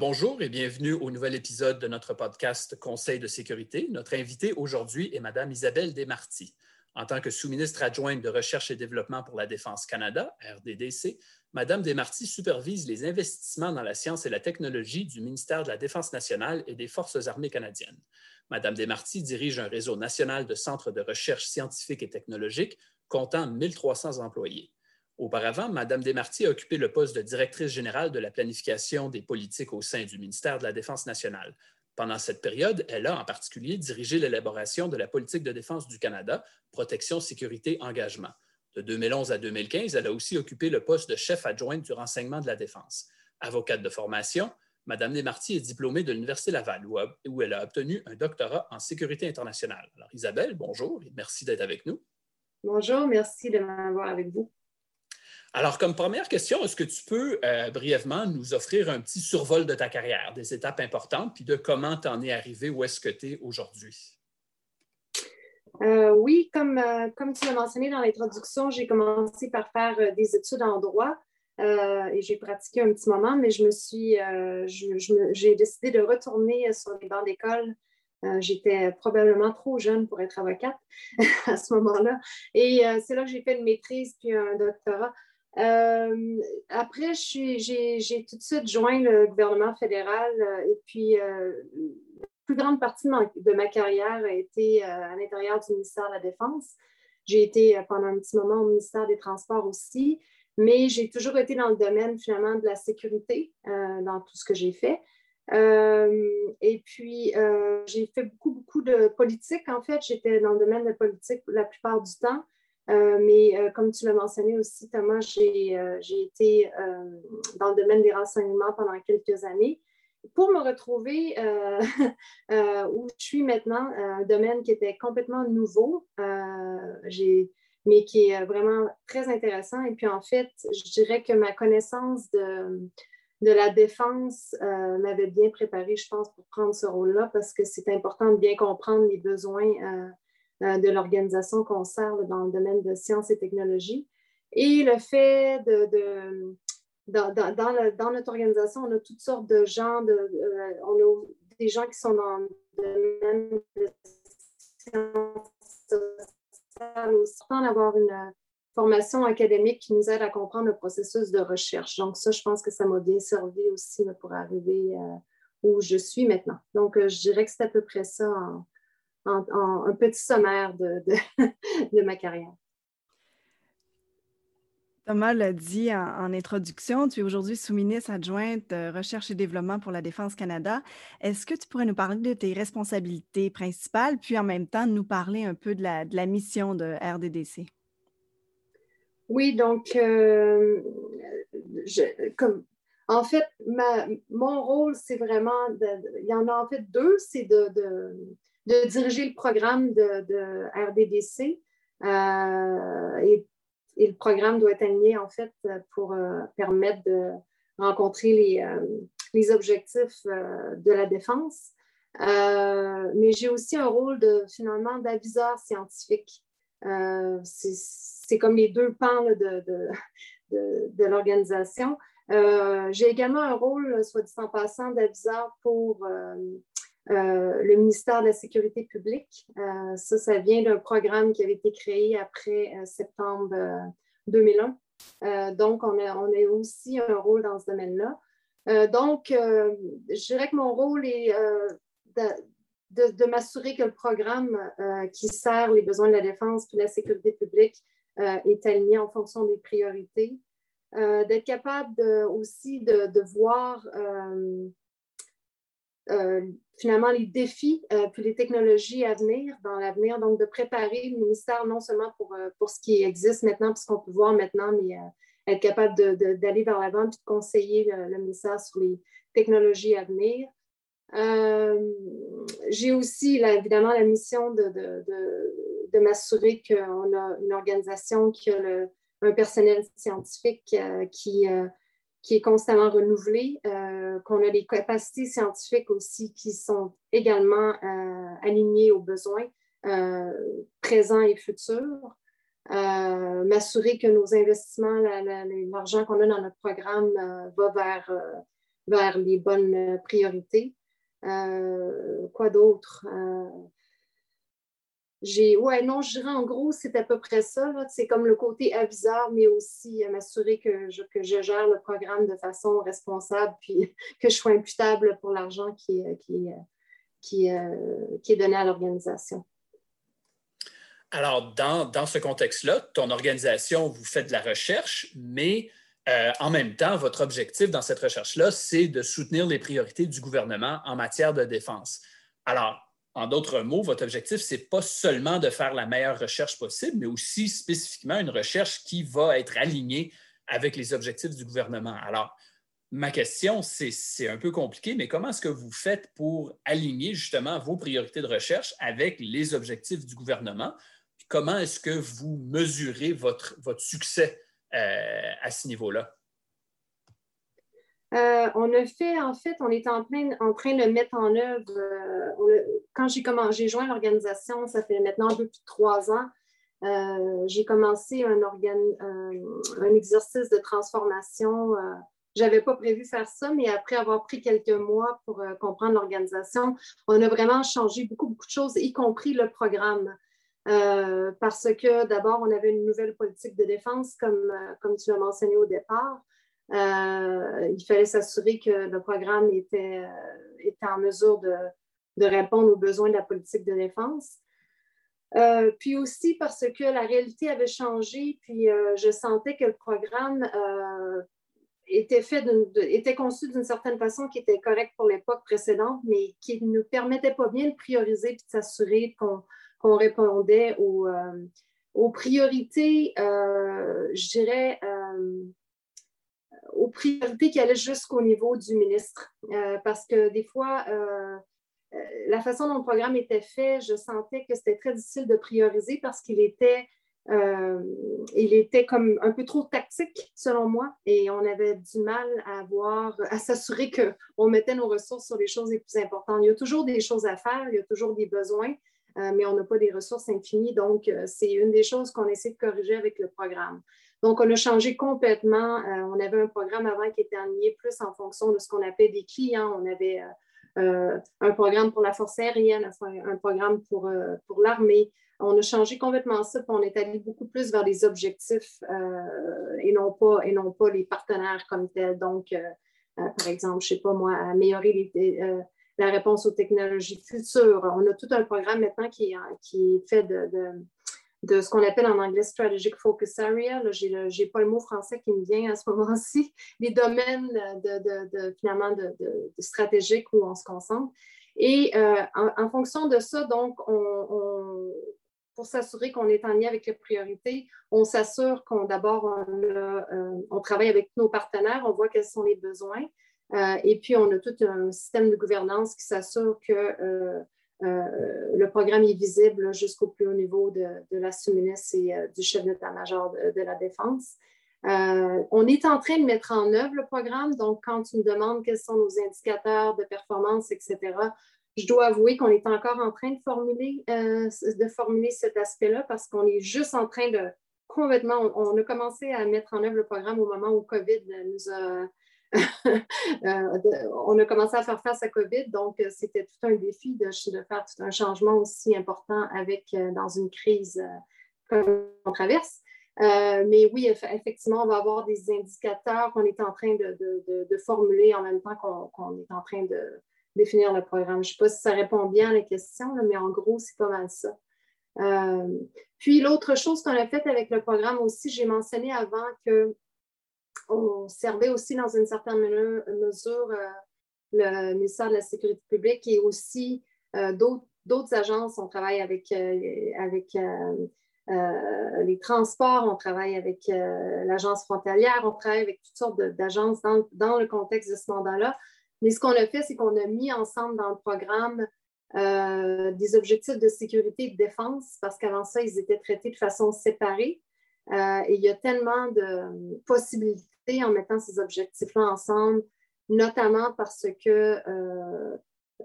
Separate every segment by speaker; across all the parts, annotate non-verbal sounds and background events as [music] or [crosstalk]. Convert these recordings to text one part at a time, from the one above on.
Speaker 1: bonjour et bienvenue au nouvel épisode de notre podcast Conseil de sécurité. Notre invitée aujourd'hui est Mme Isabelle Desmarty. En tant que sous-ministre adjointe de Recherche et Développement pour la Défense Canada, RDDC, Mme Desmarty supervise les investissements dans la science et la technologie du ministère de la Défense nationale et des Forces armées canadiennes. Mme Desmarty dirige un réseau national de centres de recherche scientifique et technologique comptant 1300 employés. Auparavant, Mme Desmarty a occupé le poste de directrice générale de la planification des politiques au sein du ministère de la Défense nationale. Pendant cette période, elle a en particulier dirigé l'élaboration de la politique de défense du Canada, protection, sécurité, engagement. De 2011 à 2015, elle a aussi occupé le poste de chef adjointe du renseignement de la défense. Avocate de formation, Mme Desmarty est diplômée de l'Université Laval, où, elle a obtenu un doctorat en sécurité internationale. Alors, Isabelle, bonjour et merci d'être avec nous.
Speaker 2: Bonjour, merci de m'avoir avec vous.
Speaker 1: Alors, comme première question, est-ce que tu peux euh, brièvement nous offrir un petit survol de ta carrière, des étapes importantes, puis de comment tu en es arrivé, où est-ce que tu es aujourd'hui?
Speaker 2: Euh, oui, comme, euh, comme tu l'as mentionné dans l'introduction, j'ai commencé par faire des études en droit et j'ai pratiqué un petit moment, mais je me suis, j'ai décidé de retourner sur les bancs d'école J'étais probablement trop jeune pour être avocate [laughs] à ce moment-là. Et c'est là que j'ai fait une maîtrise puis un doctorat. Euh, après, j'ai tout de suite joint le gouvernement fédéral euh, et puis euh, la plus grande partie de ma, carrière a été à l'intérieur du ministère de la Défense. J'ai été pendant un petit moment au ministère des Transports aussi, mais j'ai toujours été dans le domaine finalement de la sécurité dans tout ce que j'ai fait. et puis, j'ai fait beaucoup, beaucoup de politique. En fait, j'étais dans le domaine de politique la plupart du temps. Euh, mais euh, comme tu l'as mentionné aussi, Thomas, j'ai euh, été dans le domaine des renseignements pendant quelques années pour me retrouver [laughs] où je suis maintenant, un domaine qui était complètement nouveau, mais qui est vraiment très intéressant. Et puis en fait, je dirais que ma connaissance de, de la défense m'avait bien préparée, je pense, pour prendre ce rôle-là, parce que c'est important de bien comprendre les besoins de l'organisation qu'on sert dans le domaine de sciences et technologies. Et le fait de, dans, dans, notre organisation, on a toutes sortes de gens, de, euh, on a des gens qui sont dans le domaine de sciences sociales aussi, d'avoir une formation académique qui nous aide à comprendre le processus de recherche. Donc ça, je pense que ça m'a bien servi aussi pour arriver euh, où je suis maintenant. Donc, je dirais que c'est à peu près ça un petit sommaire [laughs] de, ma carrière.
Speaker 3: Thomas l'a dit en, introduction, tu es aujourd'hui sous-ministre adjointe de Recherche et Développement pour la Défense Canada. Est-ce que tu pourrais nous parler de tes responsabilités principales, puis en même temps nous parler un peu de la, mission de RDDC?
Speaker 2: Oui, donc, euh, comme, en fait, mon rôle, c'est vraiment, il y en a en fait deux, c'est de, de diriger le programme de, RDDC. Euh, et, le programme doit être aligné, en fait, pour euh, permettre de rencontrer les, euh, objectifs de la défense. mais j'ai aussi un rôle de, finalement, d'aviseur scientifique. c'est comme les deux pans de, de, l'organisation. j'ai également un rôle, soit dit en passant, d'aviseur pour euh, le ministère de la Sécurité publique. Euh, ça, ça vient d'un programme qui avait été créé après euh, septembre 2001. donc, on a, on a, aussi un rôle dans ce domaine-là. donc, je dirais que mon rôle est de, m'assurer que le programme qui sert les besoins de la défense et de la sécurité publique est aligné en fonction des priorités. d'être capable aussi de, voir finalement les défis euh, puis les technologies à venir dans l'avenir. Donc, de préparer le ministère non seulement pour, euh, pour ce qui existe maintenant, ce qu'on peut voir maintenant, mais être capable d'aller vers l'avant et de conseiller le, ministère sur les technologies à venir. J'ai aussi évidemment la mission de, de, de m'assurer qu'on a une organisation qui a un personnel scientifique qui qui est constamment renouvelé, euh, qu'on a des capacités scientifiques aussi qui sont également euh, alignées aux besoins euh, présents et futurs. M'assurer que nos investissements, l'argent qu'on a dans notre programme va vers vers les bonnes priorités. quoi d'autre? J'ai, ouais, non, je dirais en gros, c'est à peu près ça. C'est comme le côté aviseur, mais aussi m'assurer que je, que je gère le programme de façon responsable, puis [laughs] que je sois imputable pour l'argent qui, qui, qui, qui est donné à l'organisation.
Speaker 1: Alors, dans, dans ce contexte-là, ton organisation, vous faites de la recherche, mais euh, en même temps, votre objectif dans cette recherche-là, c'est de soutenir les priorités du gouvernement en matière de défense. Alors, en d'autres mots, votre objectif, ce n'est pas seulement de faire la meilleure recherche possible, mais aussi spécifiquement une recherche qui va être alignée avec les objectifs du gouvernement. Alors, ma question, c'est un peu compliqué, mais comment est-ce que vous faites pour aligner justement vos priorités de recherche avec les objectifs du gouvernement? comment est-ce que vous mesurez votre, votre succès euh, à ce niveau-là?
Speaker 2: Euh, on a fait, en fait, on est en, train de mettre en œuvre. Euh, quand j'ai j'ai joint l'organisation, ça fait maintenant un peu plus de trois ans. j'ai commencé un, exercice de transformation. je n'avais pas prévu faire ça, mais après avoir pris quelques mois pour comprendre l'organisation, on a vraiment changé beaucoup, beaucoup de choses, y compris le programme. Euh, parce que d'abord, on avait une nouvelle politique de défense, euh, comme tu l'as mentionné au départ. Euh, il fallait s'assurer que le programme était, était en mesure de, de, répondre aux besoins de la politique de défense. puis aussi parce que la réalité avait changé, puis je sentais que le programme était, fait était conçu d'une certaine façon qui était correcte pour l'époque précédente, mais qui ne permettait pas bien de prioriser et de s'assurer qu'on répondait aux, euh, aux priorités, euh, je dirais, euh, aux priorités qui allaient jusqu'au niveau du ministre. parce que des fois, la façon dont le programme était fait, je sentais que c'était très difficile de prioriser parce qu'il était, était comme un peu trop tactique, selon moi, et on avait du mal à voir, à s'assurer qu'on mettait nos ressources sur les choses les plus importantes. Il y a toujours des choses à faire, il y a toujours des besoins, euh, mais on n'a pas des ressources infinies. Donc, euh, c'est une des choses qu'on essaie de corriger avec le programme. Donc, on a changé complètement. Euh, on avait un programme avant qui était aligné plus en fonction de ce qu'on appelait des clients. On avait un programme pour la force aérienne, un programme pour, l'armée. On a changé complètement ça, puis on est allé beaucoup plus vers les objectifs et, non pas, les partenaires comme tels. Donc, par exemple, je ne sais pas moi, améliorer la réponse aux technologies futures. On a tout un programme maintenant qui, est fait de, ce qu'on appelle en anglais Strategic Focus Area. Je n'ai pas le mot français qui me vient à ce moment-ci. [laughs] Les domaines de, finalement de, stratégique où on se concentre. Et euh, en, fonction de ça, donc, on, pour s'assurer qu'on est en lien avec les priorités, on s'assure qu'on d'abord on, euh, travaille avec nos partenaires, on voit quels sont les besoins. Euh, et puis, on a tout un système de gouvernance qui s'assure que le programme est visible jusqu'au plus haut niveau de, la sous-ministre et du chef d'état-major de, la Défense. on est en train de mettre en œuvre le programme. Donc, quand tu me demandes quels sont nos indicateurs de performance, etc., je dois avouer qu'on est encore en train de formuler, de formuler cet aspect-là parce qu'on est juste en train de complètement, on, a commencé à mettre en œuvre le programme au moment où COVID nous a, Euh, on a commencé à faire face à COVID, donc euh, c'était tout un défi de, faire tout un changement aussi important avec, euh, dans une crise comme on traverse. mais oui, effectivement, on va avoir des indicateurs qu'on est en train de, formuler en même temps qu'on est en train de définir le programme. Je ne sais pas si ça répond bien à la question, mais en gros, c'est pas mal ça. puis l'autre chose qu'on a faite avec le programme aussi, j'ai mentionné avant que on servait aussi dans une certaine mesure euh, le ministère de la Sécurité publique et aussi euh, d'autres agences. On travaille avec, euh, les transports, on travaille avec l'agence frontalière, on travaille avec toutes sortes d'agences dans, le contexte de ce mandat-là. Mais ce qu'on a fait, c'est qu'on a mis ensemble dans le programme des objectifs de sécurité et de défense, parce qu'avant ça, ils étaient traités de façon séparée. et il y a tellement de possibilités en mettant ces objectifs-là ensemble, notamment parce que euh,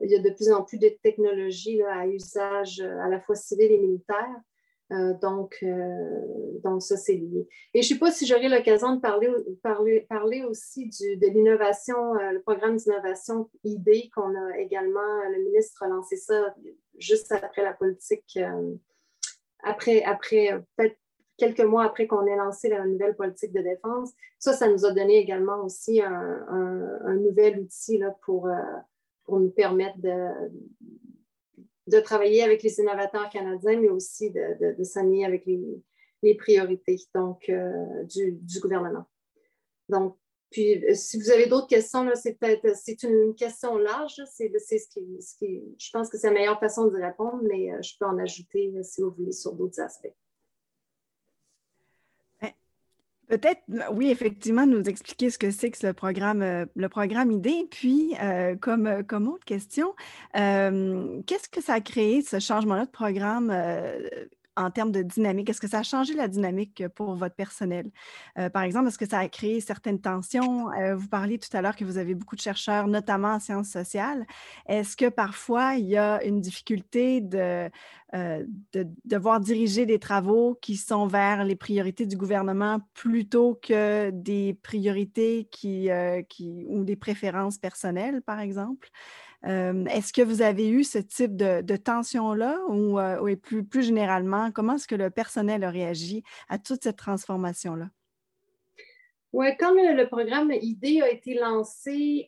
Speaker 2: il y a de plus en plus de technologies à usage à la fois civil et militaire. donc, donc, ça, c'est lié. Et je ne sais pas si j'aurai l'occasion de parler, parler, parler aussi de l'innovation, le programme d'innovation ID qu'on a également, le ministre a lancé ça juste après la politique, après, après peut-être quelques mois après qu'on ait lancé la nouvelle politique de défense. Ça, ça nous a donné également aussi un, nouvel outil là, pour, euh, pour nous permettre de, de travailler avec les innovateurs canadiens, mais aussi de, de, s'aligner avec les, les, priorités donc, euh, du, gouvernement. Donc, puis, euh, si vous avez d'autres questions, c'est peut-être c'est une question large. C'est ce qui, ce qui, je pense que c'est la meilleure façon de répondre, mais je peux en ajouter, si vous voulez, sur d'autres aspects.
Speaker 3: Peut-être, oui, effectivement, nous expliquer ce que c'est que ce programme, euh, le programme ID. Puis, euh, comme, euh, comme autre question, qu'est-ce que ça a créé, ce changement-là de programme en termes de dynamique? Est-ce que ça a changé la dynamique pour votre personnel? par exemple, est-ce que ça a créé certaines tensions? vous parliez tout à l'heure que vous avez beaucoup de chercheurs, notamment en sciences sociales. Est-ce que parfois il y a une difficulté de, euh, de devoir diriger des travaux qui sont vers les priorités du gouvernement plutôt que des priorités qui, euh, qui ou des préférences personnelles, par exemple? Euh, est-ce que vous avez eu ce type de, tension-là ou, plus, plus généralement, comment est-ce que le personnel a réagi à toute cette transformation-là?
Speaker 2: Oui, quand le, programme ID a été lancé,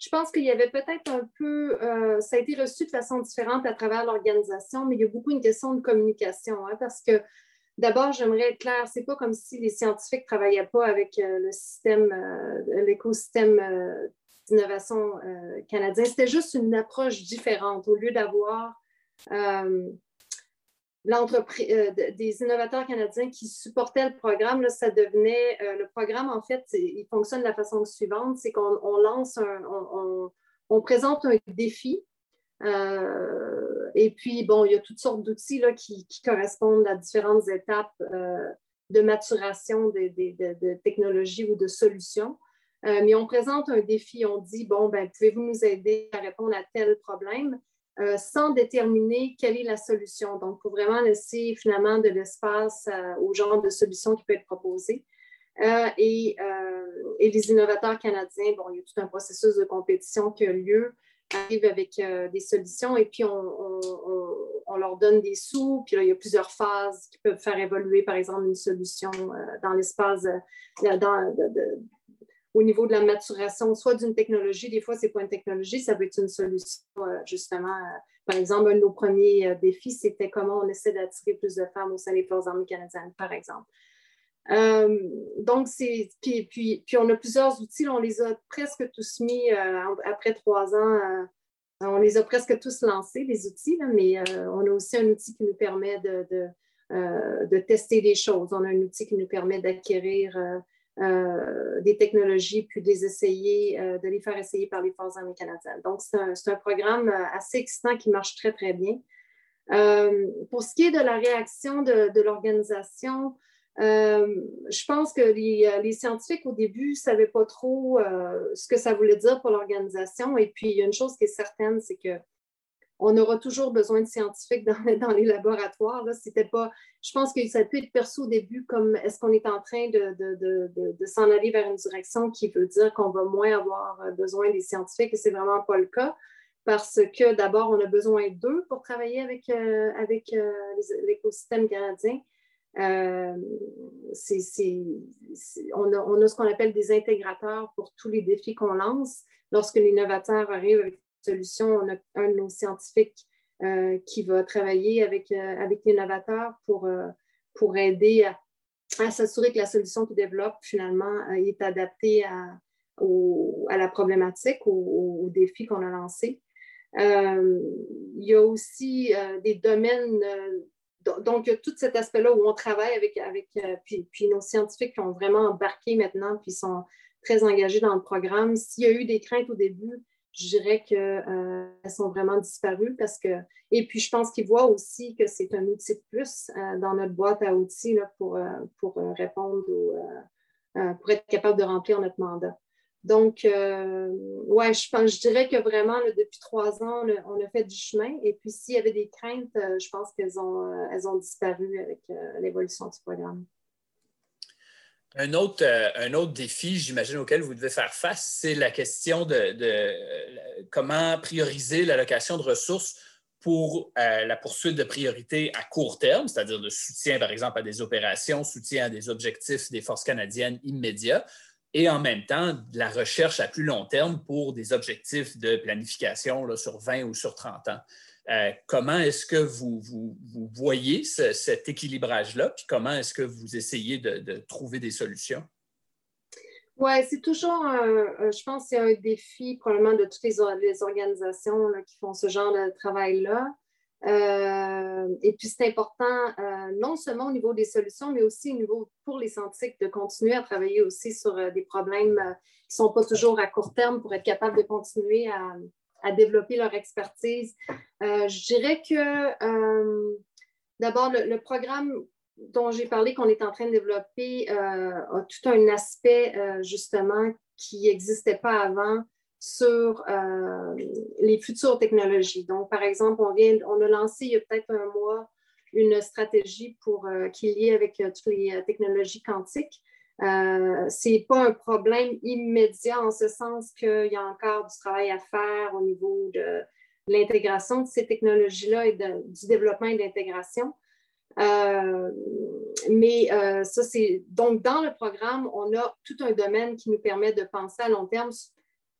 Speaker 2: je pense qu'il y avait peut-être un peu, euh, ça a été reçu de façon différente à travers l'organisation, mais il y a beaucoup une question de communication, hein, parce que d'abord, j'aimerais être claire, c'est pas comme si les scientifiques ne travaillaient pas avec euh, le système, euh, l'écosystème d'innovation canadien. C'était juste une approche différente. Au lieu d'avoir l'entreprise, euh, des innovateurs canadiens qui supportaient le programme, ça devenait, euh, le programme, en fait, il fonctionne de la façon suivante, c'est qu'on lance un, on, présente un défi, euh, et puis, bon, il y a toutes sortes d'outils qui, qui, correspondent à différentes étapes de maturation des de, technologies ou de solutions. Mais on présente un défi, on dit, bon, ben, pouvez-vous nous aider à répondre à tel problème? Euh, sans déterminer quelle est la solution? Donc, faut vraiment laisser finalement de l'espace euh, au genre de solution qui peut être proposée. Euh, et, les innovateurs canadiens, bon, il y a tout un processus de compétition qui a lieu, arrivent avec des solutions et puis on, leur donne des sous. Puis là, il y a plusieurs phases qui peuvent faire évoluer, par exemple, une solution dans l'espace dans, au niveau de la maturation, soit d'une technologie, des fois, ce n'est pas une technologie, ça peut être une solution, euh, justement. Euh, par exemple, un de nos premiers euh, défis, c'était comment on essaie d'attirer plus de femmes au sein des forces armées canadiennes, par exemple. donc, c'est. Puis, puis, on a plusieurs outils, on les a presque tous mis après trois ans. on les a presque tous lancés, les outils, mais on a aussi un outil qui nous permet de, de, de, tester des choses. On a un outil qui nous permet d'acquérir euh, des technologies, puis de les essayer, euh, de les faire essayer par les forces armées canadiennes. Donc, c'est un, programme euh, assez excitant qui marche très, très bien. pour ce qui est de la réaction de, l'organisation, je pense que les, les, scientifiques, au début, ne savaient pas trop ce que ça voulait dire pour l'organisation. Et puis, il y a une chose qui est certaine, c'est que on aura toujours besoin de scientifiques dans, les laboratoires. Je pense que ça peut être perçu au début comme est-ce qu'on est en train de, s'en aller vers une direction qui veut dire qu'on va moins avoir besoin des scientifiques et c'est vraiment pas le cas parce que d'abord, on a besoin d'eux pour travailler avec, euh, euh, l'écosystème canadien. Euh, on, a, on, a, ce qu'on appelle des intégrateurs pour tous les défis qu'on lance. Lorsque l'innovateur arrive avec solution. On a un de nos scientifiques euh, qui va travailler avec, euh, l'innovateur pour, euh, pour aider à, s'assurer que la solution qu'il développe, finalement, est adaptée à, à la problématique, au, au défi qu'on a lancé. il y a aussi des domaines donc, il y a tout cet aspect-là où on travaille avec, avec puis, puis, nos scientifiques qui ont vraiment embarqué maintenant, puis sont très engagés dans le programme. S'il y a eu des craintes au début, je dirais qu'elles euh, sont vraiment disparues parce que. Et puis, je pense qu'ils voient aussi que c'est un outil de plus euh, dans notre boîte à outils là, pour, euh, pour répondre pour être capable de remplir notre mandat. Donc, ouais, je, pense, je dirais que vraiment, depuis trois ans, on a, fait du chemin. Et puis, s'il y avait des craintes, je pense qu'elles ont, elles ont disparu avec l'évolution du programme.
Speaker 1: Un autre, un autre défi, j'imagine, auquel vous devez faire face, c'est la question de, de, comment prioriser l'allocation de ressources pour euh, la poursuite de priorités à court terme, c'est-à-dire de soutien, par exemple, à des opérations, soutien à des objectifs des forces canadiennes immédiats, et en même temps de la recherche à plus long terme pour des objectifs de planification sur 20 ou sur 30 ans. Euh, comment est-ce que vous, vous, voyez cet équilibrage-là, puis comment est-ce que vous essayez de trouver des solutions?
Speaker 2: Oui, c'est toujours, je pense, c'est un défi probablement de toutes les, organisations qui font ce genre de travail-là. Euh, et puis, c'est important, euh, non seulement au niveau des solutions, mais aussi au niveau pour les scientifiques de continuer à travailler aussi sur des problèmes qui ne sont pas toujours à court terme pour être capable de continuer à, développer leur expertise. je dirais que d'abord, le, programme dont j'ai parlé qu'on est en train de développer euh, a tout un aspect euh, justement qui n'existait pas avant sur euh, les futures technologies. Donc, par exemple, on, vient, on a lancé il y a peut-être un mois une stratégie pour, qui est liée avec toutes les technologies quantiques. Ce n'est pas un problème immédiat en ce sens qu'il y a encore du travail à faire au niveau de l'intégration de ces technologies-là et du développement et de l'intégration. Euh, mais euh, ça, c'est donc dans le programme, on a tout un domaine qui nous permet de penser à long terme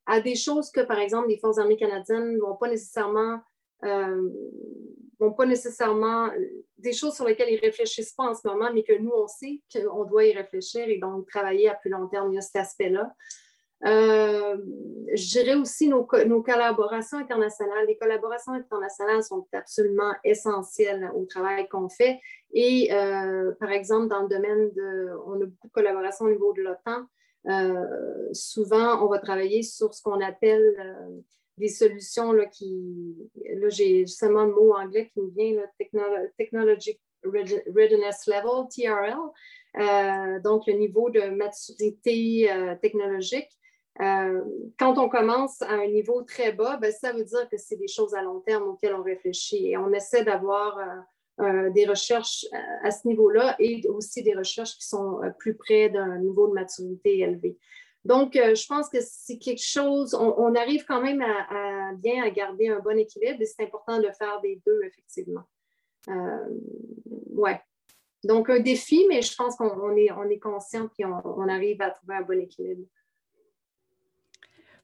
Speaker 2: à des choses que, par exemple, les Forces armées canadiennes ne vont pas nécessairement, euh, pas nécessairement, des choses sur lesquelles ils réfléchissent pas en ce moment, mais que nous, on sait qu'on doit y réfléchir et donc travailler à plus long terme. Il y a cet aspect-là. Euh, je dirais aussi nos, nos, collaborations internationales. Les collaborations internationales sont absolument essentielles au travail qu'on fait. Et euh, par exemple, dans le domaine de, on a beaucoup de collaborations au niveau de l'OTAN. Euh, souvent, on va travailler sur ce qu'on appelle des solutions là, qui, là, j'ai justement le mot anglais qui me vient, là, Technology Readiness Level, TRL. donc, le niveau de maturité technologique. Euh, quand on commence à un niveau très bas, ben, ça veut dire que c'est des choses à long terme auxquelles on réfléchit et on essaie d'avoir euh, euh, des recherches à ce niveau-là et aussi des recherches qui sont plus près d'un niveau de maturité élevé. Donc, je pense que c'est quelque chose, on, arrive quand même à, bien à garder un bon équilibre et c'est important de faire des deux, effectivement. ouais. Donc, un défi, mais je pense qu'on est, on est conscient et on arrive à trouver un bon équilibre.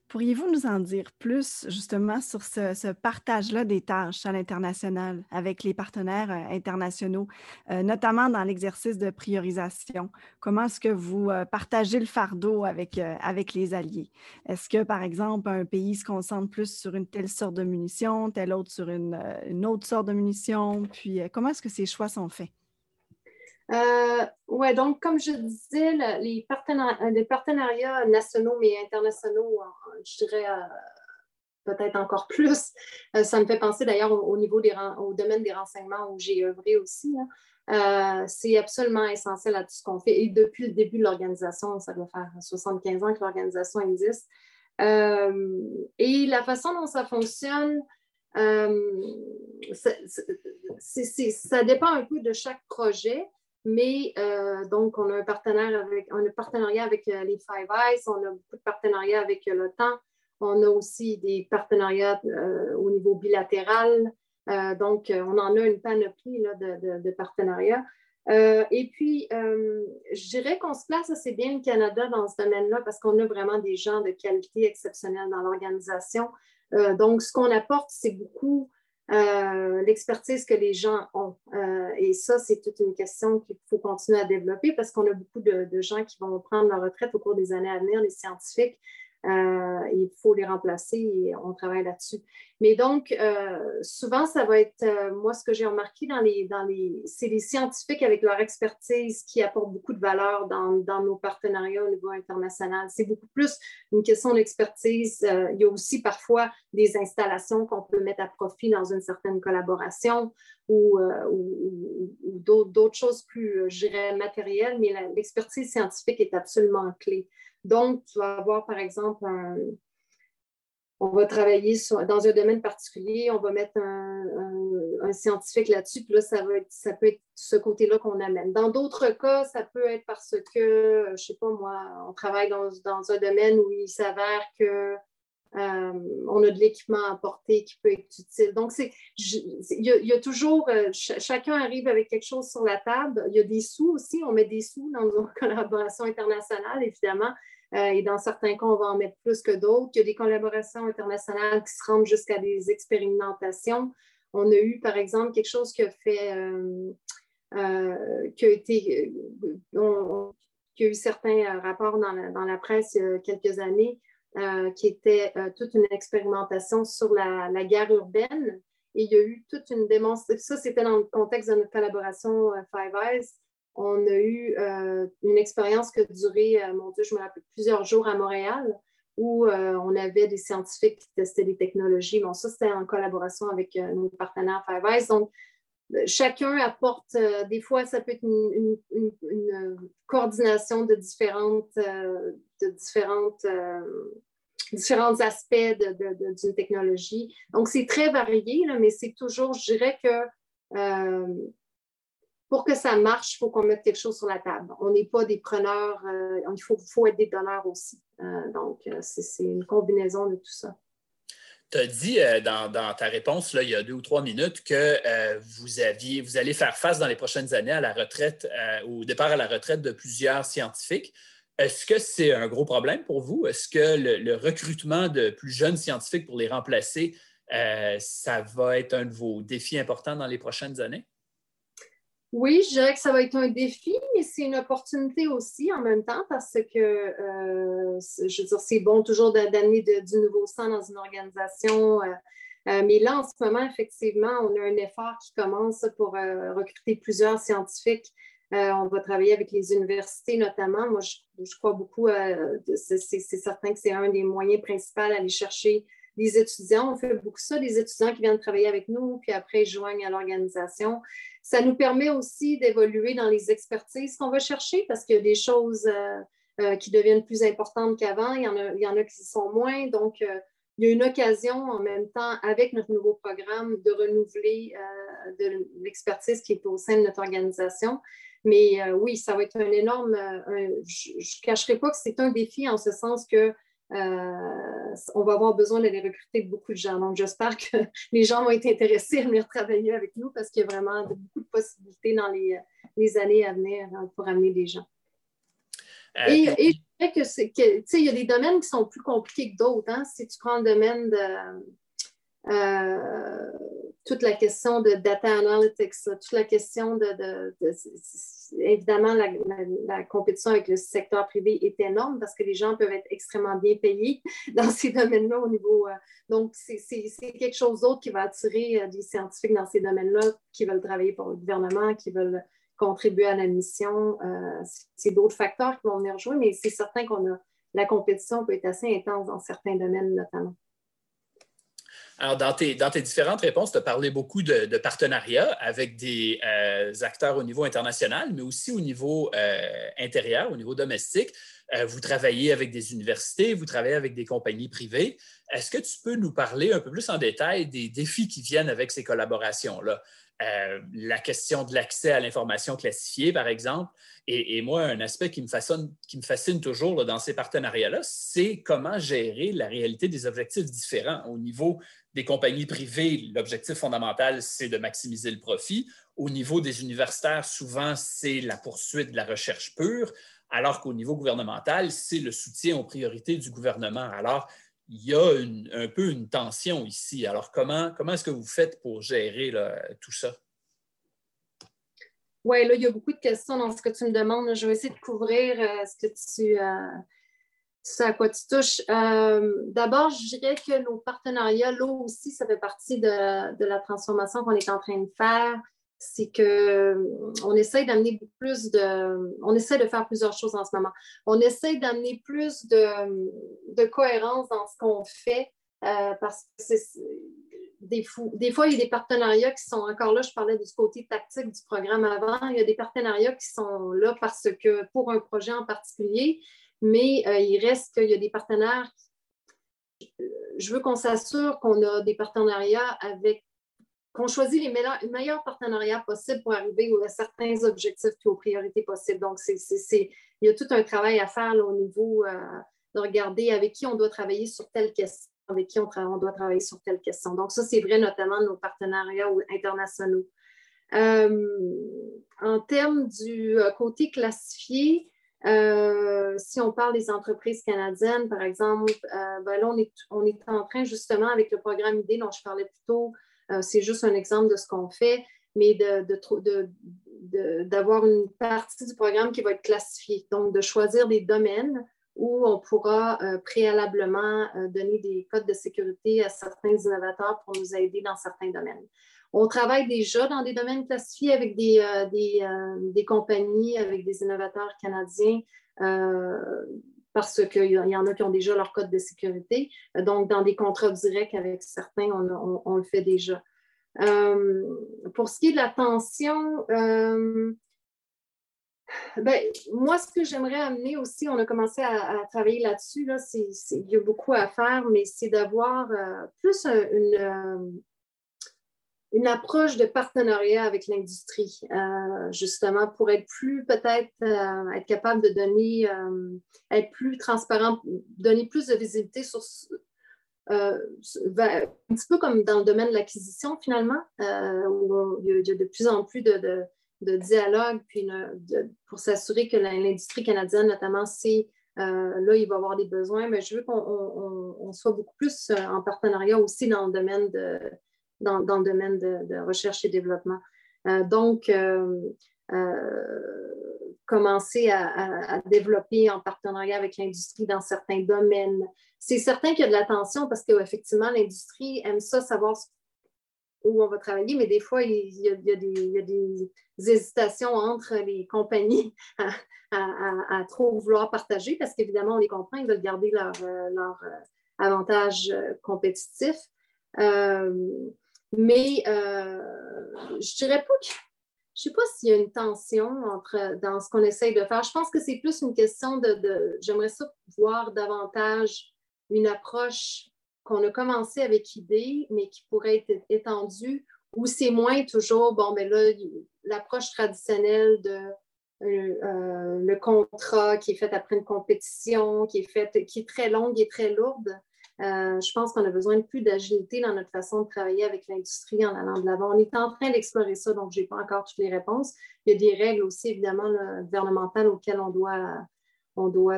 Speaker 3: Pourriez-vous nous en dire plus justement sur ce, partage-là des tâches à l'international avec les partenaires euh, internationaux, euh, notamment dans l'exercice de priorisation? Comment est-ce que vous euh, partagez le fardeau avec, les alliés? Est-ce que, par exemple, un pays se concentre plus sur une telle sorte de munitions, tel autre sur une, une autre sorte de munitions? Puis, comment est-ce que ces choix sont faits?
Speaker 2: Euh, oui, donc comme je disais, les, partenariats, nationaux mais internationaux, euh, je dirais euh, peut-être encore plus. ça me fait penser d'ailleurs au, niveau des au domaine des renseignements où j'ai œuvré aussi. c'est absolument essentiel à tout ce qu'on fait. Et depuis le début de l'organisation, ça doit faire 75 ans que l'organisation existe. et la façon dont ça fonctionne, ça dépend un peu de chaque projet. Mais euh, donc, on a un, partenaire avec, un partenariat avec euh, les Five Eyes, on a beaucoup de partenariats avec euh, l'OTAN, on a aussi des partenariats au niveau bilatéral. donc, on en a une panoplie de, partenariats. et puis, je dirais qu'on se place assez bien le Canada dans ce domaine-là parce qu'on a vraiment des gens de qualité exceptionnelle dans l'organisation. donc, ce qu'on apporte, c'est beaucoup euh, l'expertise que les gens ont. Euh, et ça, c'est toute une question qu'il faut continuer à développer parce qu'on a beaucoup de, de, gens qui vont prendre leur retraite au cours des années à venir, les scientifiques, euh, il faut les remplacer et on travaille là-dessus. Mais donc, euh, souvent, ça va être, euh, moi, ce que j'ai remarqué dans les, dans les, c'est les scientifiques avec leur expertise qui apportent beaucoup de valeur dans, dans nos partenariats au niveau international. C'est beaucoup plus une question d'expertise. il y a aussi parfois des installations qu'on peut mettre à profit dans une certaine collaboration ou, ou, d'autres choses plus, je dirais, matérielles, mais l'expertise scientifique est absolument clé. Donc, tu vas avoir, par exemple, on va travailler dans un domaine particulier, on va mettre un, scientifique là-dessus, puis là, ça, va ça peut être ce côté-là qu'on amène. Dans d'autres cas, ça peut être parce que, je ne sais pas moi, on travaille dans, un domaine où il s'avère que euh, on a de l'équipement à apporter qui peut être utile. Donc, il y, a toujours, euh, chacun arrive avec quelque chose sur la table. Il y a des sous aussi, on met des sous dans nos [laughs] collaborations internationales, évidemment. Euh, et dans certains cas, on va en mettre plus que d'autres. Il y a des collaborations internationales qui se rendent jusqu'à des expérimentations. On a eu, par exemple, quelque chose qui a fait, qui a été, qui a eu certains rapports dans la, la presse il y a quelques années euh, qui était euh, toute une expérimentation sur la, guerre urbaine. Et il y a eu toute une démonstration. Ça, c'était dans le contexte de notre collaboration euh, Five Eyes. On a eu une expérience qui a duré, mon Dieu, je me rappelle, plusieurs jours à Montréal, où on avait des scientifiques qui testaient des technologies. Bon, ça, c'était en collaboration avec nos partenaires Five. Donc, chacun apporte, des fois, ça peut être une, coordination de différentes, différents aspects d'une technologie. Donc, c'est très varié, mais c'est toujours, je dirais que euh, pour que ça marche, il faut qu'on mette quelque chose sur la table. On n'est pas des preneurs, euh, il faut, être des donneurs aussi. Euh, donc, c'est une combinaison de tout ça.
Speaker 1: Tu as dit dans, ta réponse il y a deux ou trois minutes que vous, aviez, vous allez faire face dans les prochaines années à la retraite, au départ à la retraite de plusieurs scientifiques. Est-ce que c'est un gros problème pour vous? Est-ce que le, recrutement de plus jeunes scientifiques pour les remplacer, euh, ça va être un de vos défis importants dans les prochaines années?
Speaker 2: Oui, je dirais que ça va être un défi, mais c'est une opportunité aussi en même temps parce que, euh, je veux dire, c'est bon toujours d'amener du nouveau sang dans une organisation. Euh, mais là, en ce moment, effectivement, on a un effort qui commence pour recruter plusieurs scientifiques euh, on va travailler avec les universités notamment. Moi, je, crois beaucoup, c'est certain que c'est un des moyens principaux d'aller chercher des étudiants. On fait beaucoup ça, des étudiants qui viennent travailler avec nous, puis après ils joignent à l'organisation. Ça nous permet aussi d'évoluer dans les expertises qu'on va chercher parce qu'il y a des choses euh, euh, qui deviennent plus importantes qu'avant. Il, il, y en a qui sont moins. Donc, il y a une occasion en même temps, avec notre nouveau programme, de renouveler de l'expertise qui est au sein de notre organisation. Mais euh, oui, ça va être un énorme. Euh, je ne cacherai pas que c'est un défi en ce sens que euh, on va avoir besoin d'aller recruter beaucoup de gens. Donc, j'espère que [laughs] les gens vont être intéressés à venir travailler avec nous parce qu'il y a vraiment beaucoup de possibilités dans les, années à venir hein, pour amener des gens. et, je dirais que c'est que, il y a des domaines qui sont plus compliqués que d'autres. Hein. Si tu prends le domaine de toute la question de data analytics, toute la question de, évidemment, la, compétition avec le secteur privé est énorme parce que les gens peuvent être extrêmement bien payés [laughs] dans ces domaines-là au niveau. Euh, donc, c'est quelque chose d'autre qui va attirer euh, des scientifiques dans ces domaines-là qui veulent travailler pour le gouvernement, qui veulent contribuer à la mission. Euh, c'est d'autres facteurs qui vont venir jouer, mais c'est certain qu'on a la compétition peut être assez intense dans certains domaines notamment.
Speaker 1: Alors, dans tes, différentes réponses, tu as parlé beaucoup de, partenariats avec des euh, acteurs au niveau international, mais aussi au niveau euh, intérieur, au niveau domestique. Euh, vous travaillez avec des universités, vous travaillez avec des compagnies privées. Est-ce que tu peux nous parler un peu plus en détail des défis qui viennent avec ces collaborations-là? la question de l'accès à l'information classifiée, par exemple. Et, moi, un aspect qui me fascine toujours dans ces partenariats-là, c'est comment gérer la réalité des objectifs différents. Au niveau des compagnies privées, l'objectif fondamental, c'est de maximiser le profit. Au niveau des universitaires, souvent, c'est la poursuite de la recherche pure, alors qu'au niveau gouvernemental, c'est le soutien aux priorités du gouvernement. Alors, il y a un peu une tension ici. Alors, comment, comment est-ce que vous faites pour gérer tout ça?
Speaker 2: Oui, là, il y a beaucoup de questions dans ce que tu me demandes. Je vais essayer de couvrir euh, ce que tu, euh, à quoi tu touches. Euh, d'abord, je dirais que nos partenariats, là aussi, ça fait partie de, la transformation qu'on est en train de faire. C'est qu'on essaie d'amener plus de. On essaie de faire plusieurs choses en ce moment. On essaie d'amener plus de, de, cohérence dans ce qu'on fait parce que des, fois, il y a des partenariats qui sont encore là. Je parlais du côté tactique du programme avant. Il y a des partenariats qui sont là parce que pour un projet en particulier, mais il reste qu'il y a des partenaires. Je veux qu'on s'assure qu'on a des partenariats avec qu'on choisit les meilleurs, partenariats possibles pour arriver à certains objectifs et aux priorités possibles. Donc, il y a tout un travail à faire au niveau de regarder avec qui on doit travailler sur telle question, avec qui on, on doit travailler sur telle question. Donc, ça, c'est vrai notamment de nos partenariats internationaux. Euh, en termes du euh, côté classifié, euh, si on parle des entreprises canadiennes, par exemple, ben là, on est, on est, en train justement avec le programme ID dont je parlais plus tôt, c'est juste un exemple de ce qu'on fait, mais d'avoir de, une partie du programme qui va être classifiée. Donc, de choisir des domaines où on pourra préalablement donner des codes de sécurité à certains innovateurs pour nous aider dans certains domaines. On travaille déjà dans des domaines classifiés avec des, euh, euh, des, compagnies, avec des innovateurs canadiens, euh, parce qu'il y, en a qui ont déjà leur code de sécurité. Donc, dans des contrats directs avec certains, on, le fait déjà. pour ce qui est de la tension, ben, moi, ce que j'aimerais amener aussi, on a commencé à, travailler là-dessus, là, il y a beaucoup à faire, mais c'est d'avoir plus une, une approche de partenariat avec l'industrie, euh, justement, pour être plus, peut-être, euh, être capable de donner, euh, être plus transparent, donner plus de visibilité sur, un petit peu comme dans le domaine de l'acquisition, finalement, où il y, a, de plus en plus de, dialogue, puis pour s'assurer que l'industrie canadienne, notamment, c'est là, il va avoir des besoins, mais je veux qu'on soit beaucoup plus en partenariat aussi dans le domaine de dans, le domaine de, recherche et développement. Euh, donc, euh, euh, commencer à, développer en partenariat avec l'industrie dans certains domaines. C'est certain qu'il y a de l'attention parce qu'effectivement, l'industrie aime ça, savoir où on va travailler, mais des fois, il y a, des, hésitations entre les compagnies à, trop vouloir partager parce qu'évidemment, on les comprend, ils veulent garder leur, leur avantage compétitif. Mais euh, je dirais pas que. Je ne sais pas s'il y a une tension entre, dans ce qu'on essaye de faire. Je pense que c'est plus une question de. J'aimerais ça voir davantage une approche qu'on a commencé avec idée, mais qui pourrait être étendue, ou c'est moins toujours, bon, mais ben là, l'approche traditionnelle de euh, euh, le contrat qui est fait après une compétition, qui est faite, qui est très longue et très lourde. Euh, je pense qu'on a besoin de plus d'agilité dans notre façon de travailler avec l'industrie en allant de l'avant. On est en train d'explorer ça, donc je n'ai pas encore toutes les réponses. Il y a des règles aussi, évidemment, gouvernementales auxquelles on doit, on doit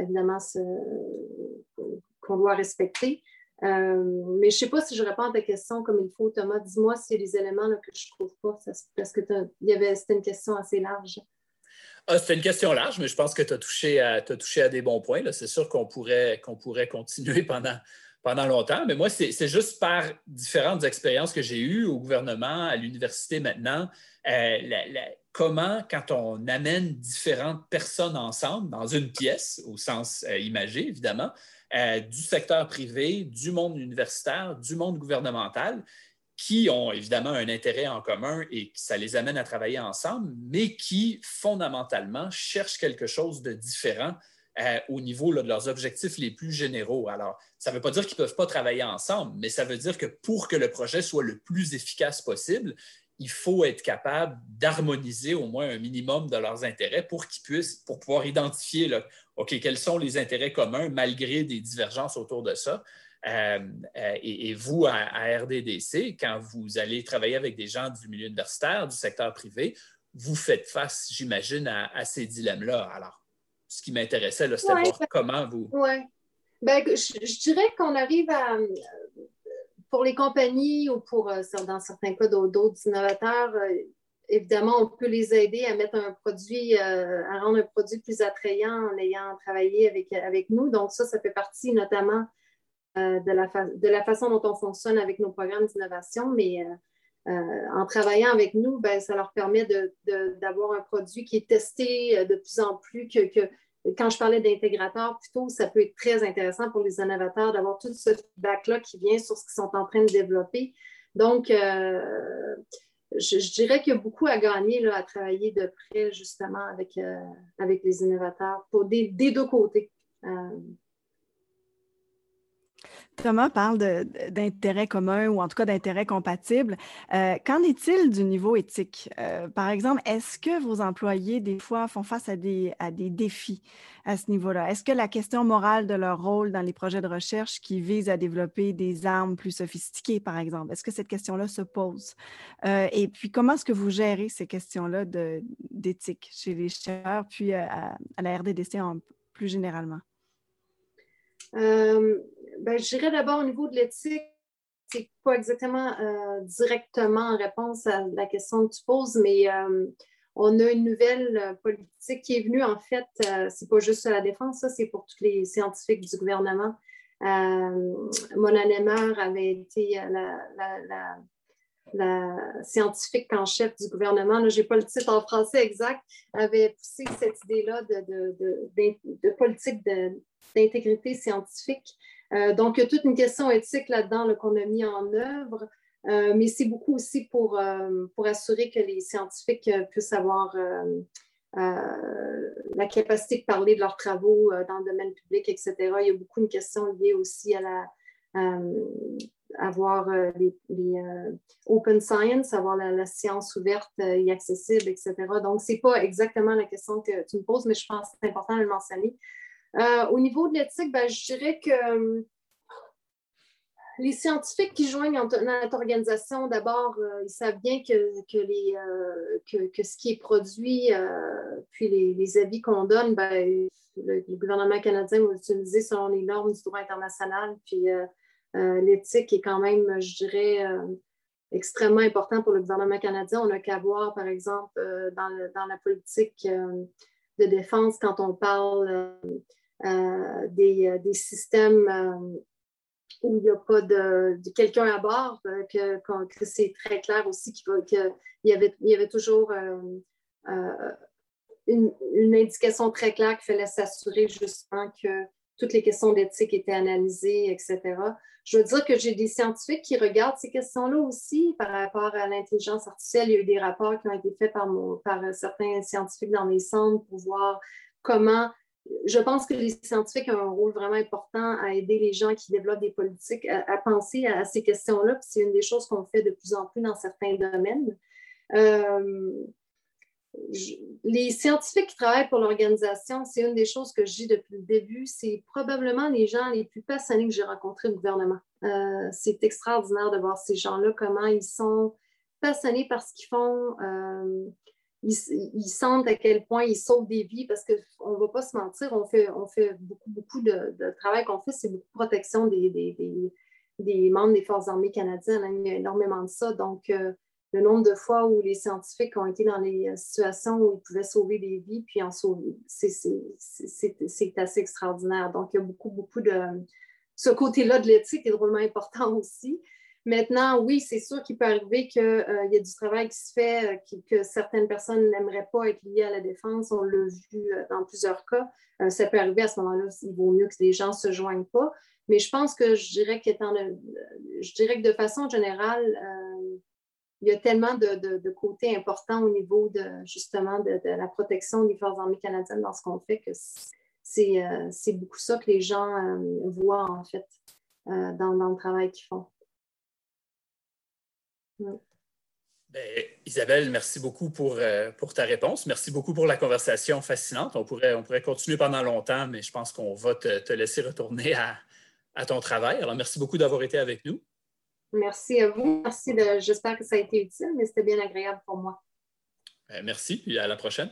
Speaker 2: évidemment qu'on doit respecter. Euh, mais je ne sais pas si je réponds à ta question comme il faut, Thomas. Dis-moi s'il y a des éléments que je ne trouve pas, parce que c'était une question assez large.
Speaker 1: Ah, C'était une question large, mais je pense que tu as, touché à, des bons points. C'est sûr qu'on pourrait, continuer pendant, pendant longtemps, mais moi, c'est juste par différentes expériences que j'ai eues au gouvernement, à l'université maintenant, euh, comment, quand on amène différentes personnes ensemble dans une pièce, au sens euh, imagé, évidemment, euh, du secteur privé, du monde universitaire, du monde gouvernemental, qui ont évidemment un intérêt en commun et ça les amène à travailler ensemble, mais qui fondamentalement cherchent quelque chose de différent euh, au niveau de leurs objectifs les plus généraux. Alors, ça ne veut pas dire qu'ils ne peuvent pas travailler ensemble, mais ça veut dire que pour que le projet soit le plus efficace possible, il faut être capable d'harmoniser au moins un minimum de leurs intérêts pour qu'ils puissent, pour pouvoir identifier, OK, quels sont les intérêts communs malgré des divergences autour de ça. Euh, euh, et, vous, à, RDDC, quand vous allez travailler avec des gens du milieu universitaire, du secteur privé, vous faites face, j'imagine, à, ces dilemmes-là. Alors, ce qui m'intéressait, c'était de voir comment vous.
Speaker 2: Oui. Ben, je, dirais qu'on arrive à. Pour les compagnies ou pour, euh, dans certains cas, d'autres innovateurs, évidemment, on peut les aider à mettre un produit, à rendre un produit plus attrayant en ayant travaillé avec, avec nous. Donc, ça, ça fait partie notamment euh, de, la de la façon dont on fonctionne avec nos programmes d'innovation, mais euh, euh, en travaillant avec nous, ben, ça leur permet d'avoir un produit qui est testé de plus en plus que, quand je parlais d'intégrateur, plutôt, ça peut être très intéressant pour les innovateurs d'avoir tout ce feedback-là qui vient sur ce qu'ils sont en train de développer. Donc, je dirais qu'il y a beaucoup à gagner là, à travailler de près justement avec, les innovateurs pour des deux côtés.
Speaker 3: Thomas parle d'intérêts communs ou en tout cas d'intérêts compatibles. Euh, qu'en est-il du niveau éthique? Euh, par exemple, est-ce que vos employés, des fois, font face à des, défis à ce niveau-là? Est-ce que la question morale de leur rôle dans les projets de recherche qui visent à développer des armes plus sophistiquées, par exemple, est-ce que cette question-là se pose? Euh, et puis, comment est-ce que vous gérez ces questions-là d'éthique chez les chercheurs, puis à, à la RDDC en, plus généralement?
Speaker 2: Euh, ben, je dirais d'abord au niveau de l'éthique, c'est pas exactement euh, directement en réponse à la question que tu poses, mais euh, on a une nouvelle politique qui est venue, en fait, c'est pas juste la défense, ça, c'est pour tous les scientifiques du gouvernement. Mona Nemer avait été la, scientifique en chef du gouvernement, je n'ai pas le titre en français exact, avait poussé cette idée-là de, de, de, de politique d'intégrité scientifique. Euh, donc, il y a toute une question éthique là-dedans qu'on a mis en œuvre, euh, mais c'est beaucoup aussi pour, euh, pour assurer que les scientifiques puissent avoir la capacité de parler de leurs travaux dans le domaine public, etc. Il y a beaucoup de questions liées aussi à la avoir les, open science, avoir la, science ouverte et accessible, etc. Donc, ce n'est pas exactement la question que tu me poses, mais je pense que c'est important de le mentionner. Euh, au niveau de l'éthique, ben, je dirais que euh, les scientifiques qui joignent dans notre organisation, d'abord, euh, ils savent bien que, ce qui est produit, puis les, avis qu'on donne, ben, le, gouvernement canadien va utiliser selon les normes du droit international. Puis l'éthique est quand même, je dirais, extrêmement important pour le gouvernement canadien. On n'a qu'à voir, par exemple, dans, la politique de défense, quand on parle euh, des, euh, des, systèmes euh, où il n'y a pas de, quelqu'un à bord, que, c'est très clair aussi qu'il y, avait, y avait toujours une, une, indication très claire qu'il fallait s'assurer justement que toutes les questions d'éthique étaient analysées, etc. Je veux dire que j'ai des scientifiques qui regardent ces questions-là aussi par rapport à l'intelligence artificielle. Il y a eu des rapports qui ont été faits par, certains scientifiques dans les centres pour voir comment je pense que les scientifiques ont un rôle vraiment important à aider les gens qui développent des politiques à, penser à, ces questions-là. C'est une des choses qu'on fait de plus en plus dans certains domaines. Euh, les scientifiques qui travaillent pour l'organisation, c'est une des choses que dis depuis le début, c'est probablement les gens les plus passionnés que j'ai rencontrés au gouvernement. Euh, c'est extraordinaire de voir ces gens-là, comment ils sont passionnés par ce qu'ils font. Euh, ils, sentent à quel point ils sauvent des vies parce qu'on ne va pas se mentir, on fait, on fait beaucoup, beaucoup de, travail qu'on fait, c'est beaucoup de protection des, membres des Forces armées canadiennes. Hein. il y a énormément de ça. Donc, euh, le nombre de fois où les scientifiques ont été dans les euh, situations où ils pouvaient sauver des vies, puis en sauver, c'est assez extraordinaire. Donc, il y a beaucoup, beaucoup de... Ce côté-là de l'éthique est drôlement important [laughs] aussi. Maintenant, oui, c'est sûr qu'il peut arriver qu'il euh, y a du travail qui se fait, euh, que certaines personnes n'aimeraient pas être liées à la défense. On l'a vu euh, dans plusieurs cas. ça peut arriver à ce moment-là, il vaut mieux que les gens ne se joignent pas. Mais je pense que je dirais, je dirais que de façon générale, il y a tellement de, côtés importants au niveau de justement de, la protection des forces armées canadiennes dans ce qu'on fait que c'est beaucoup ça que les gens voient en fait dans, dans le travail qu'ils font.
Speaker 1: Ben, Isabelle, merci beaucoup pour, euh, pour, ta réponse. Merci beaucoup pour la conversation fascinante. On pourrait, on pourrait continuer pendant longtemps, mais je pense qu'on va te, laisser retourner à, ton travail. Alors, merci beaucoup d'avoir été avec nous.
Speaker 2: Merci à vous. Merci. J'espère que ça a été utile, mais c'était bien agréable pour moi.
Speaker 1: Ben, merci. Et à la prochaine.